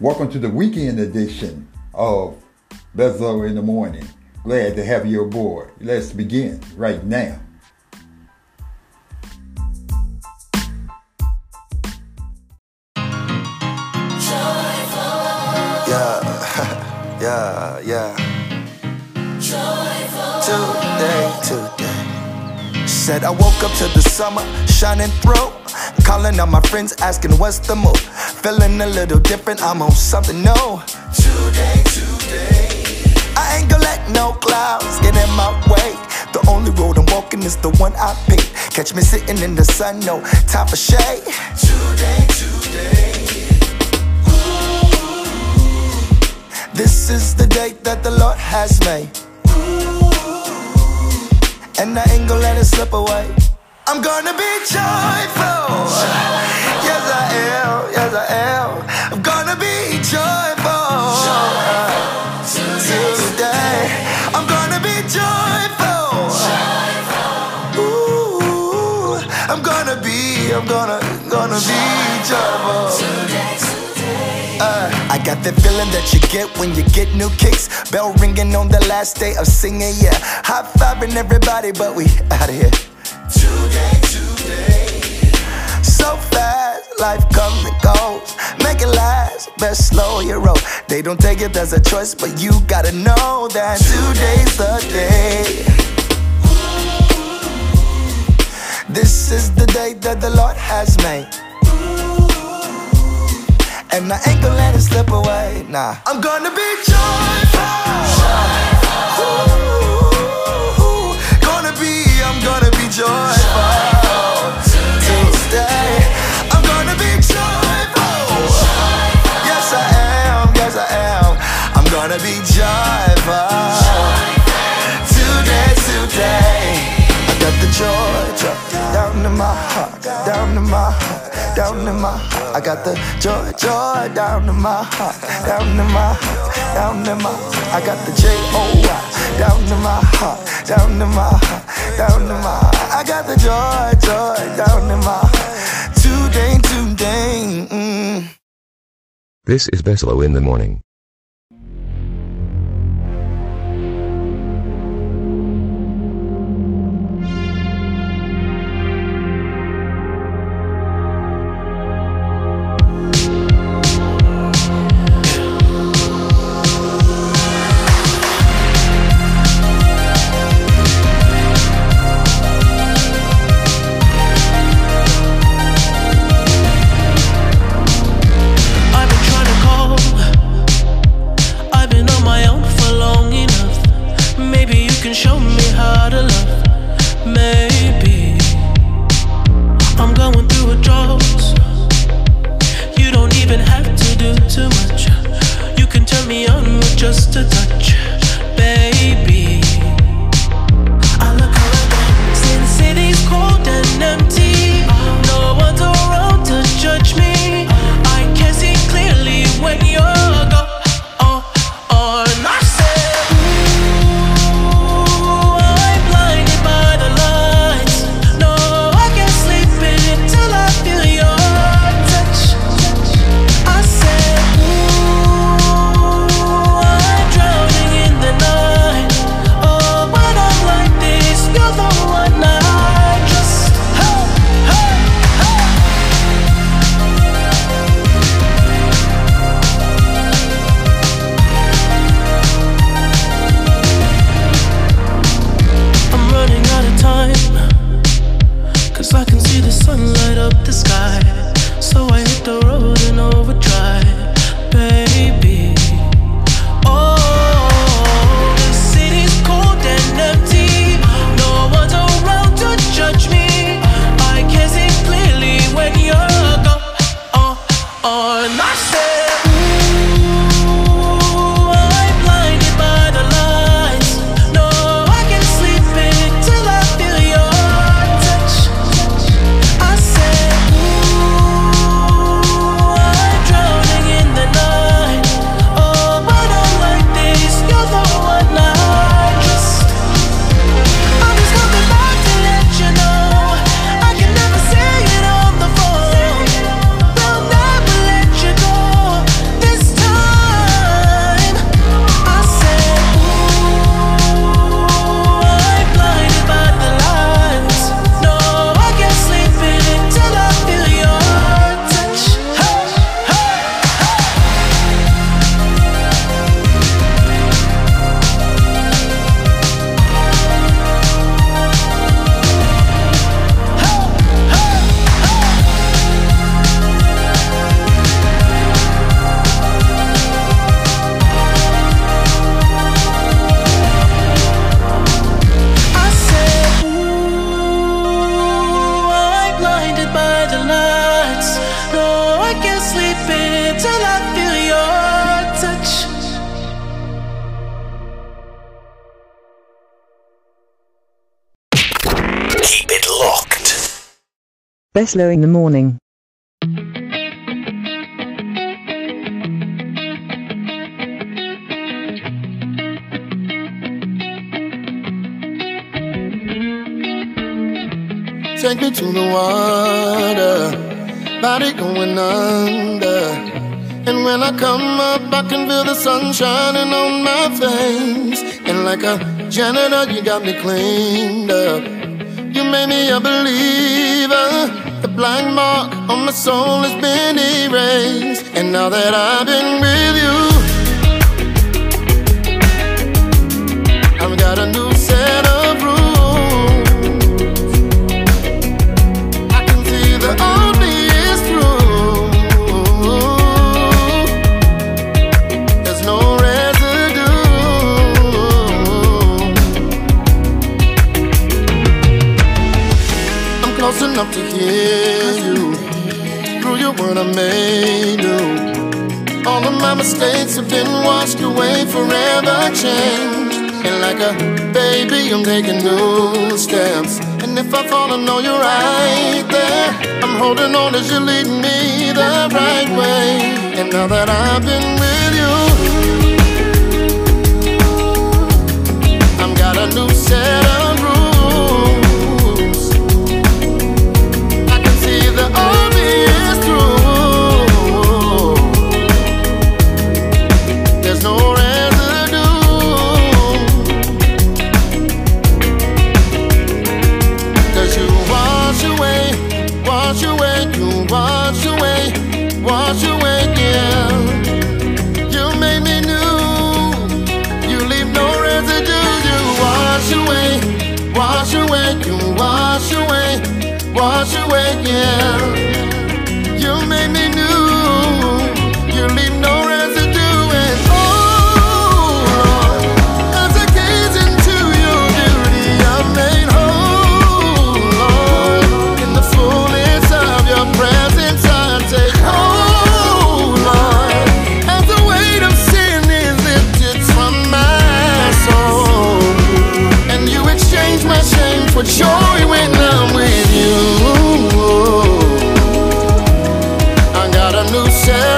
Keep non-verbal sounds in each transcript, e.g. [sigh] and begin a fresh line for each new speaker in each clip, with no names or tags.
Welcome to the weekend edition of Bezlo in the Morning. Glad to have you aboard. Let's begin right now.
Yeah, [laughs] yeah, yeah. Today, today. Said I woke up to the summer shining through. Calling on my friends, asking what's the move. Feeling a little different, I'm on something new. Today, today. I ain't gonna let no clouds get in my way. The only road I'm walking is the one I pick. Catch me sitting in the sun, no time for shade. Today, today. This is the day that the Lord has made. And I ain't gonna let it slip away. I'm gonna be joyful. Uh, I got that feeling that you get when you get new kicks. Bell ringing on the last day of singing, yeah. High fiving everybody, but we out of here. Today, today. So fast, life comes and goes. Make it last, best slow your roll. They don't take it as a choice, but you gotta know that today's the day. This is the day that the Lord has made. And I ain't gonna let it slip away, nah. I'm gonna be joyful. Ooh, gonna be, I'm gonna be joyful. Tuesday, I'm gonna be joyful. Yes, I am, yes, I am. I'm gonna be joyful. Today, today. I got the joy, joy in my heart, down in my heart, down in my heart. I got the joy, joy down in my heart, down in my heart, down in my. I got the J O Y down in my heart, down in my heart, down in my. I got the joy, joy down in my heart. Today, today. Mm.
This is Beslo in the morning.
I can see the sun light up the sky. So I hit the road in overdrive, baby.
Beslow in the morning.
Take me to the water, body going under. And when I come up, I can feel the sun shining on my face. And like a janitor, you got me cleaned up. You made me a believer. The black mark on my soul has been erased. And now that I've been with you, my mistakes have been washed away, forever changed. And like a baby, I'm taking new steps. And if I fall, I know you're right there. I'm holding on as you lead me the right way. And now that I've been with you, I've got a new set got a new set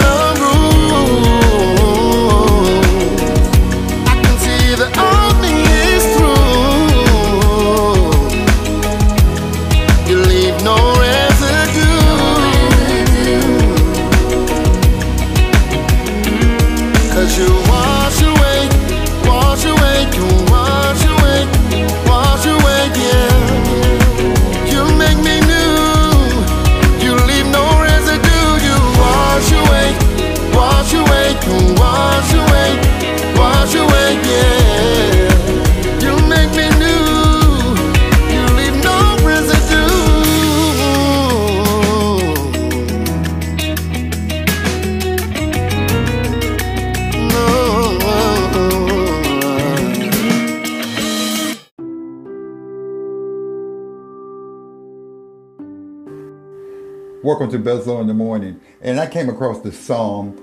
Welcome to Beslo in the Morning. And I came across this song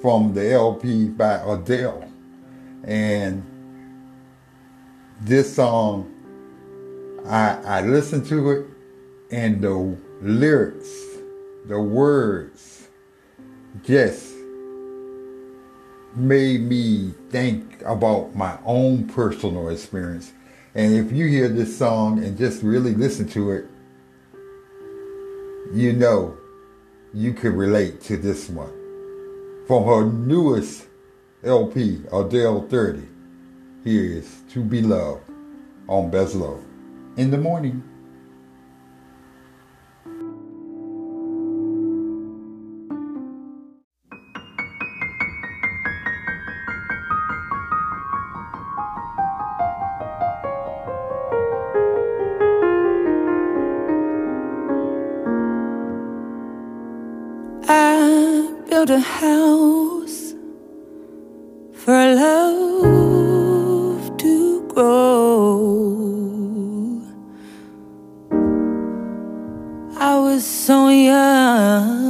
from the LP by Adele. And this song, I, I listened to it and the lyrics, the words, just made me think about my own personal experience. And if you hear this song and just really listen to it, you know you could relate to this one. From her newest LP, Adele 30, here is To Be Loved on Bezlo in the morning.
House for love to grow. I was so young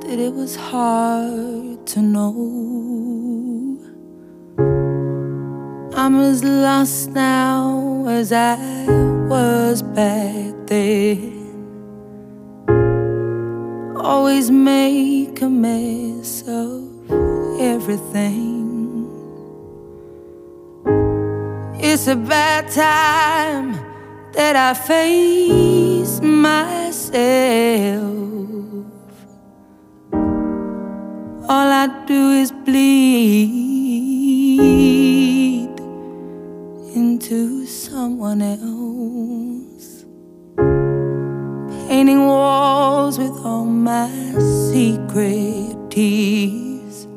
that it was hard to know. I'm as lost now as I was back then. Always make a mess of everything. It's a bad time that I face myself. All I do is bleed into someone else. Painting walls with all my secret tears.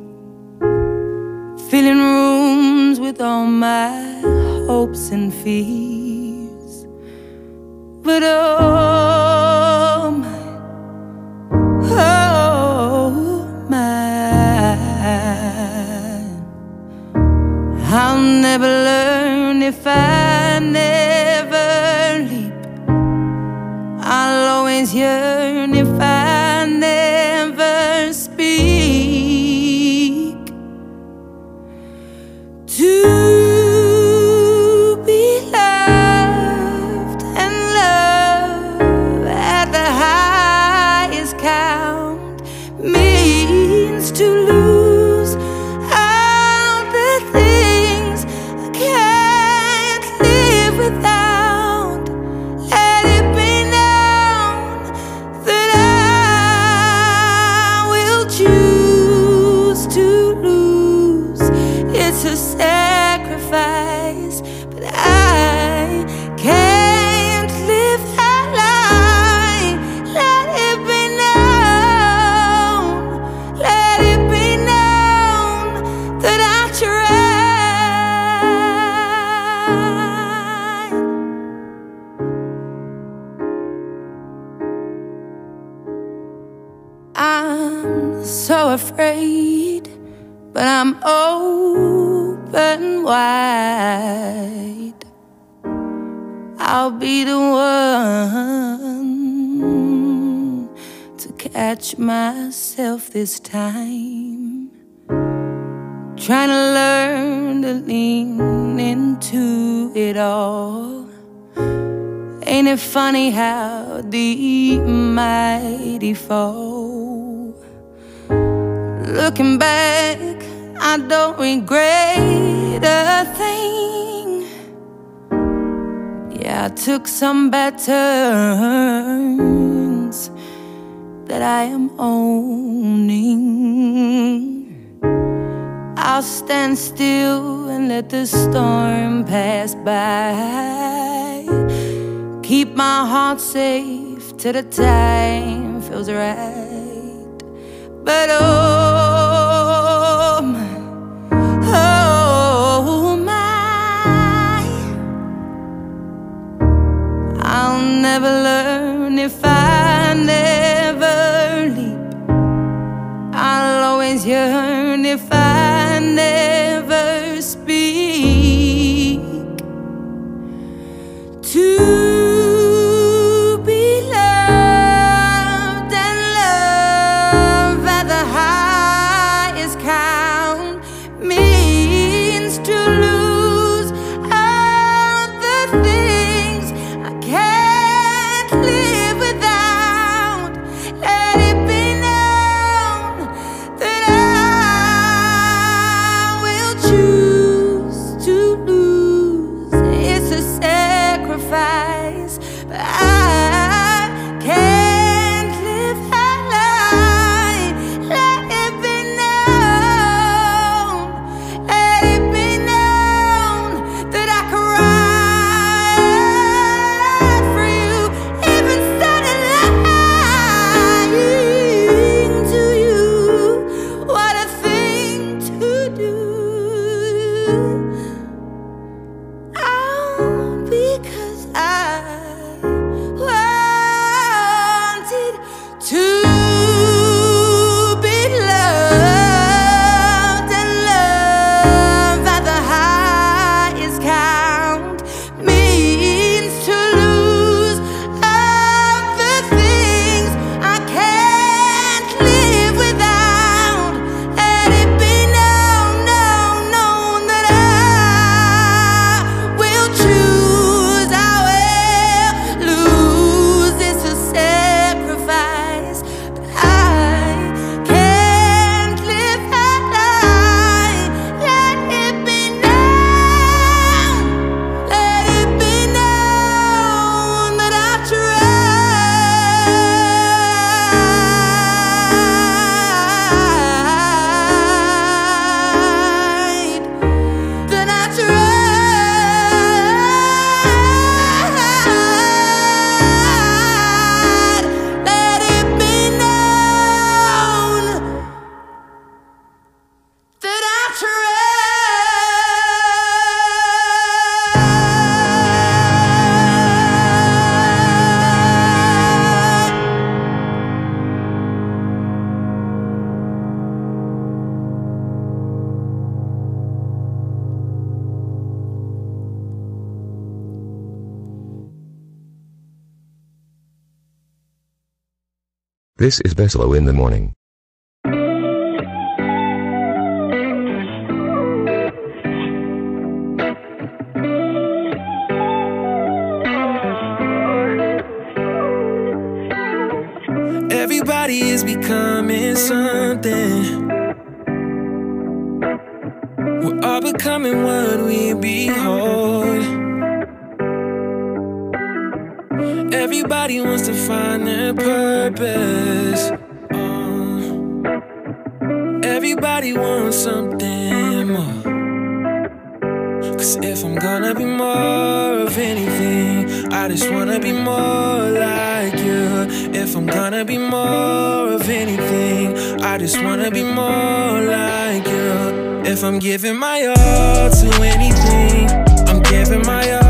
Filling rooms with all my hopes and fears. But oh catch myself this time. Trying to learn to lean into it all. Ain't it funny how deep mighty fall? Looking back, I don't regret a thing. Yeah, I took some bad turns that I am owning. I'll stand still and let the storm pass by. Keep my heart safe till the time feels right. But oh my, oh my, I'll never learn if I yearn if
This is Beslow in the morning.
Everybody is becoming something. We're all becoming what we behold. Everybody wants to find their purpose. Oh. Everybody wants something more. Cause if I'm gonna be more of anything, I just wanna be more like you. If I'm gonna be more of anything, I just wanna be more like you. If I'm giving my all to anything, I'm giving my all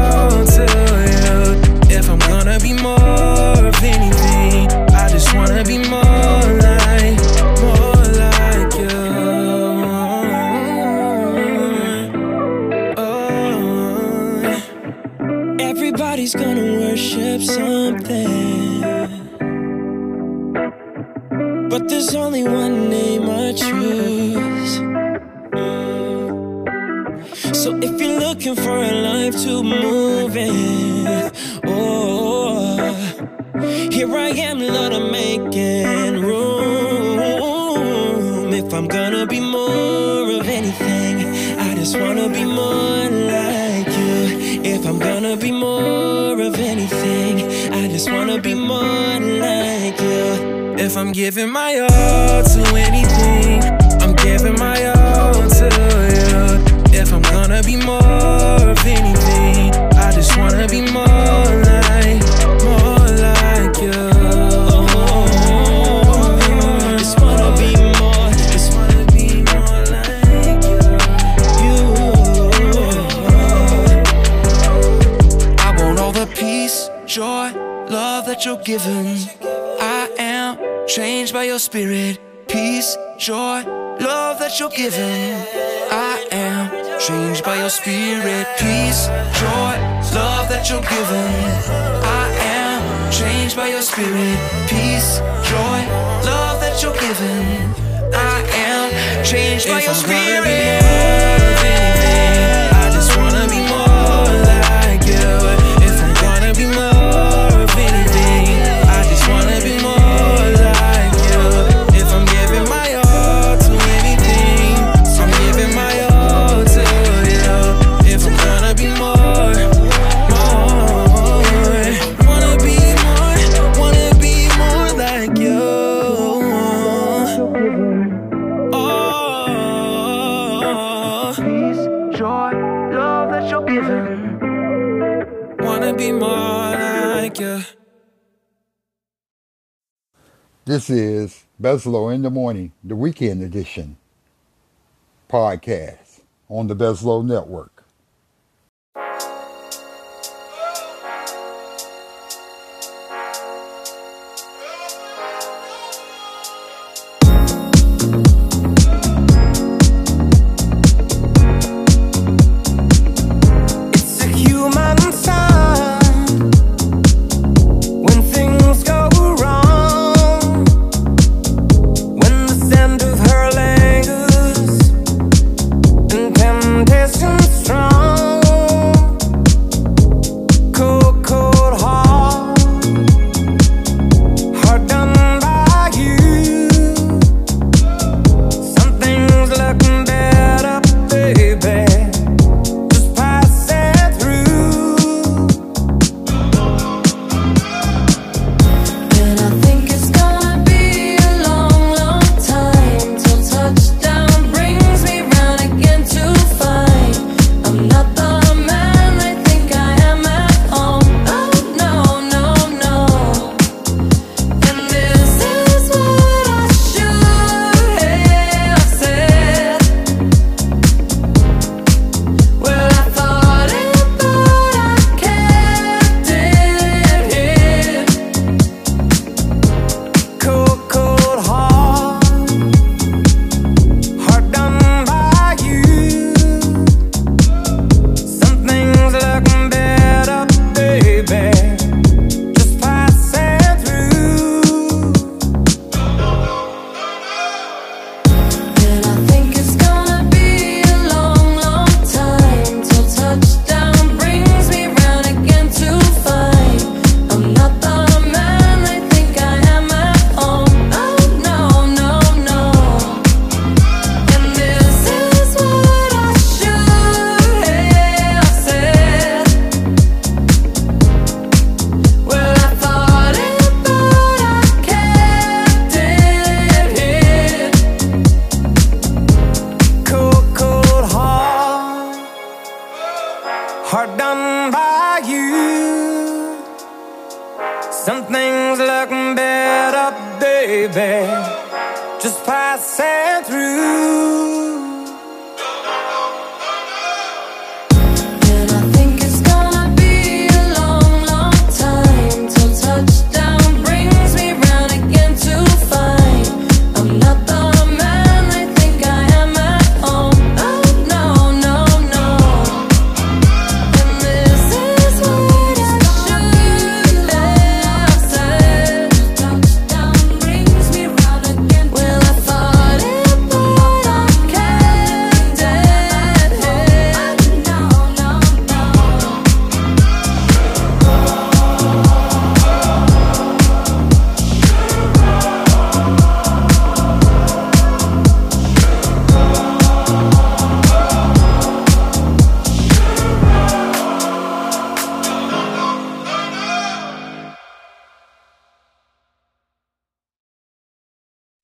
everybody's gonna worship something. But there's only one name I choose. So if you're looking for a life to move in, oh, here I am, Lord, I'm making room. If I'm gonna be more of anything, I just wanna be gonna be more of anything, I just wanna be more like you. If I'm giving my all to anything, I'm giving my all joy, love that you're giving. I am changed by your spirit. Peace, joy, love that you're giving. I am changed by your spirit. Peace, joy, love that you're giving. I am changed by your spirit. Peace, joy, love that you're giving. I am changed by your spirit.
This is Beslo in the Morning, the weekend edition podcast on the Beslo Network.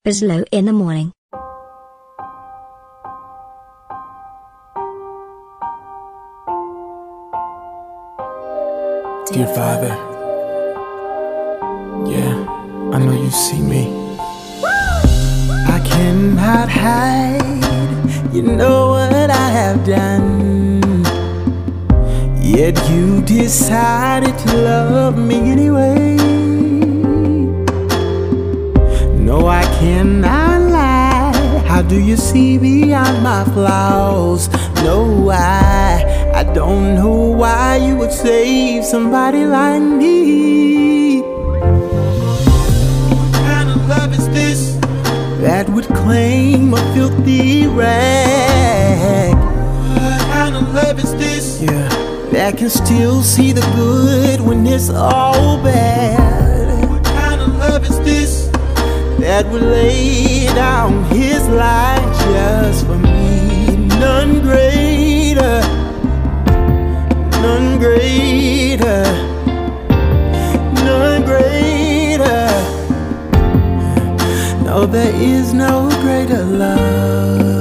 Bislow in the morning.
Dear Father, yeah, I know you see me. I cannot hide, you know what I have done. Yet you decided to love me anyway. No, I cannot lie. How do you see beyond my flaws? No, I, I don't know why you would save somebody like me. What kind of love is this that would claim a filthy rag? What kind of love is this? Yeah, that can still see the good when it's all bad. That would lay down his life just for me. None greater, none greater, none greater. No, there is no greater love.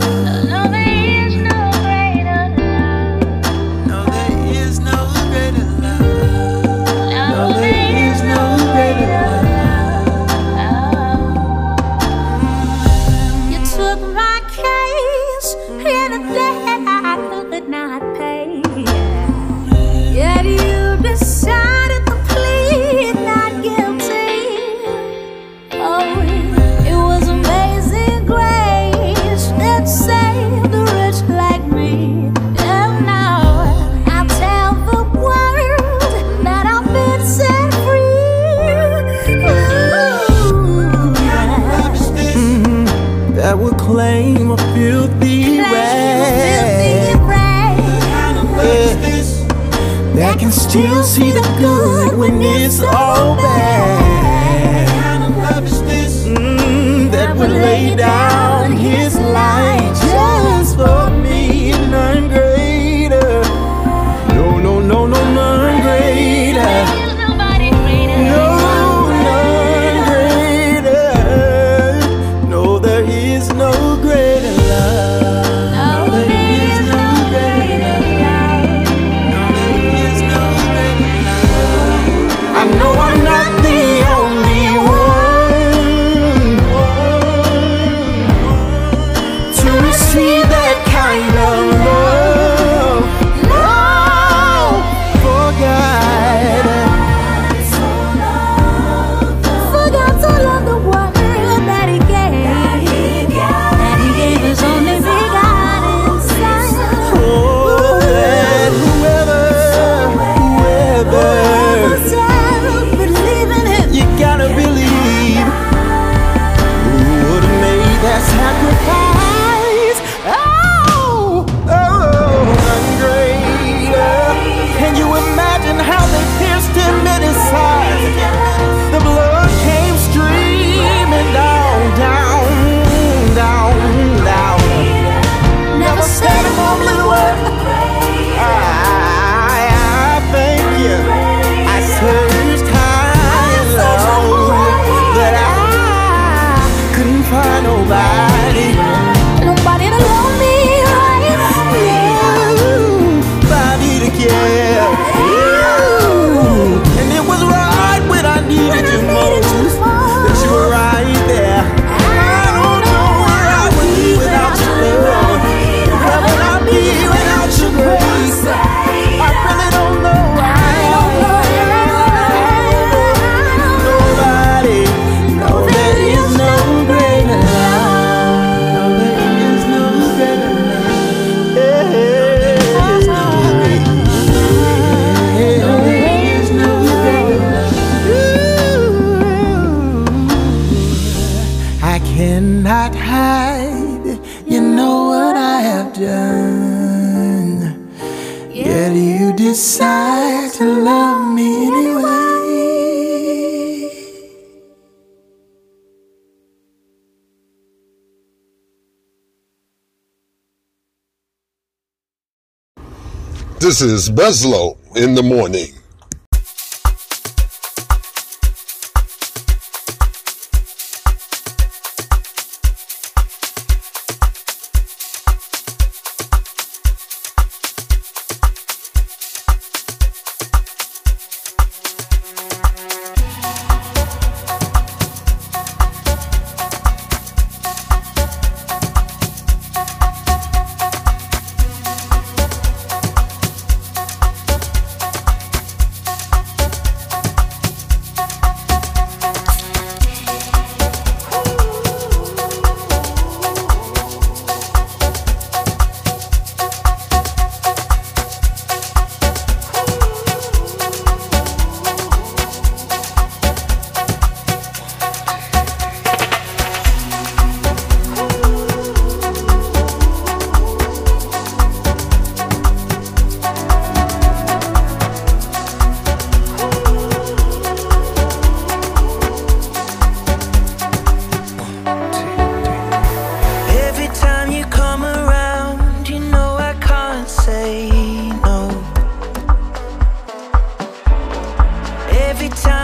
This is
Beslow in the morning.
Every time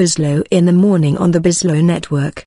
Beslo in the morning on the Beslo Network.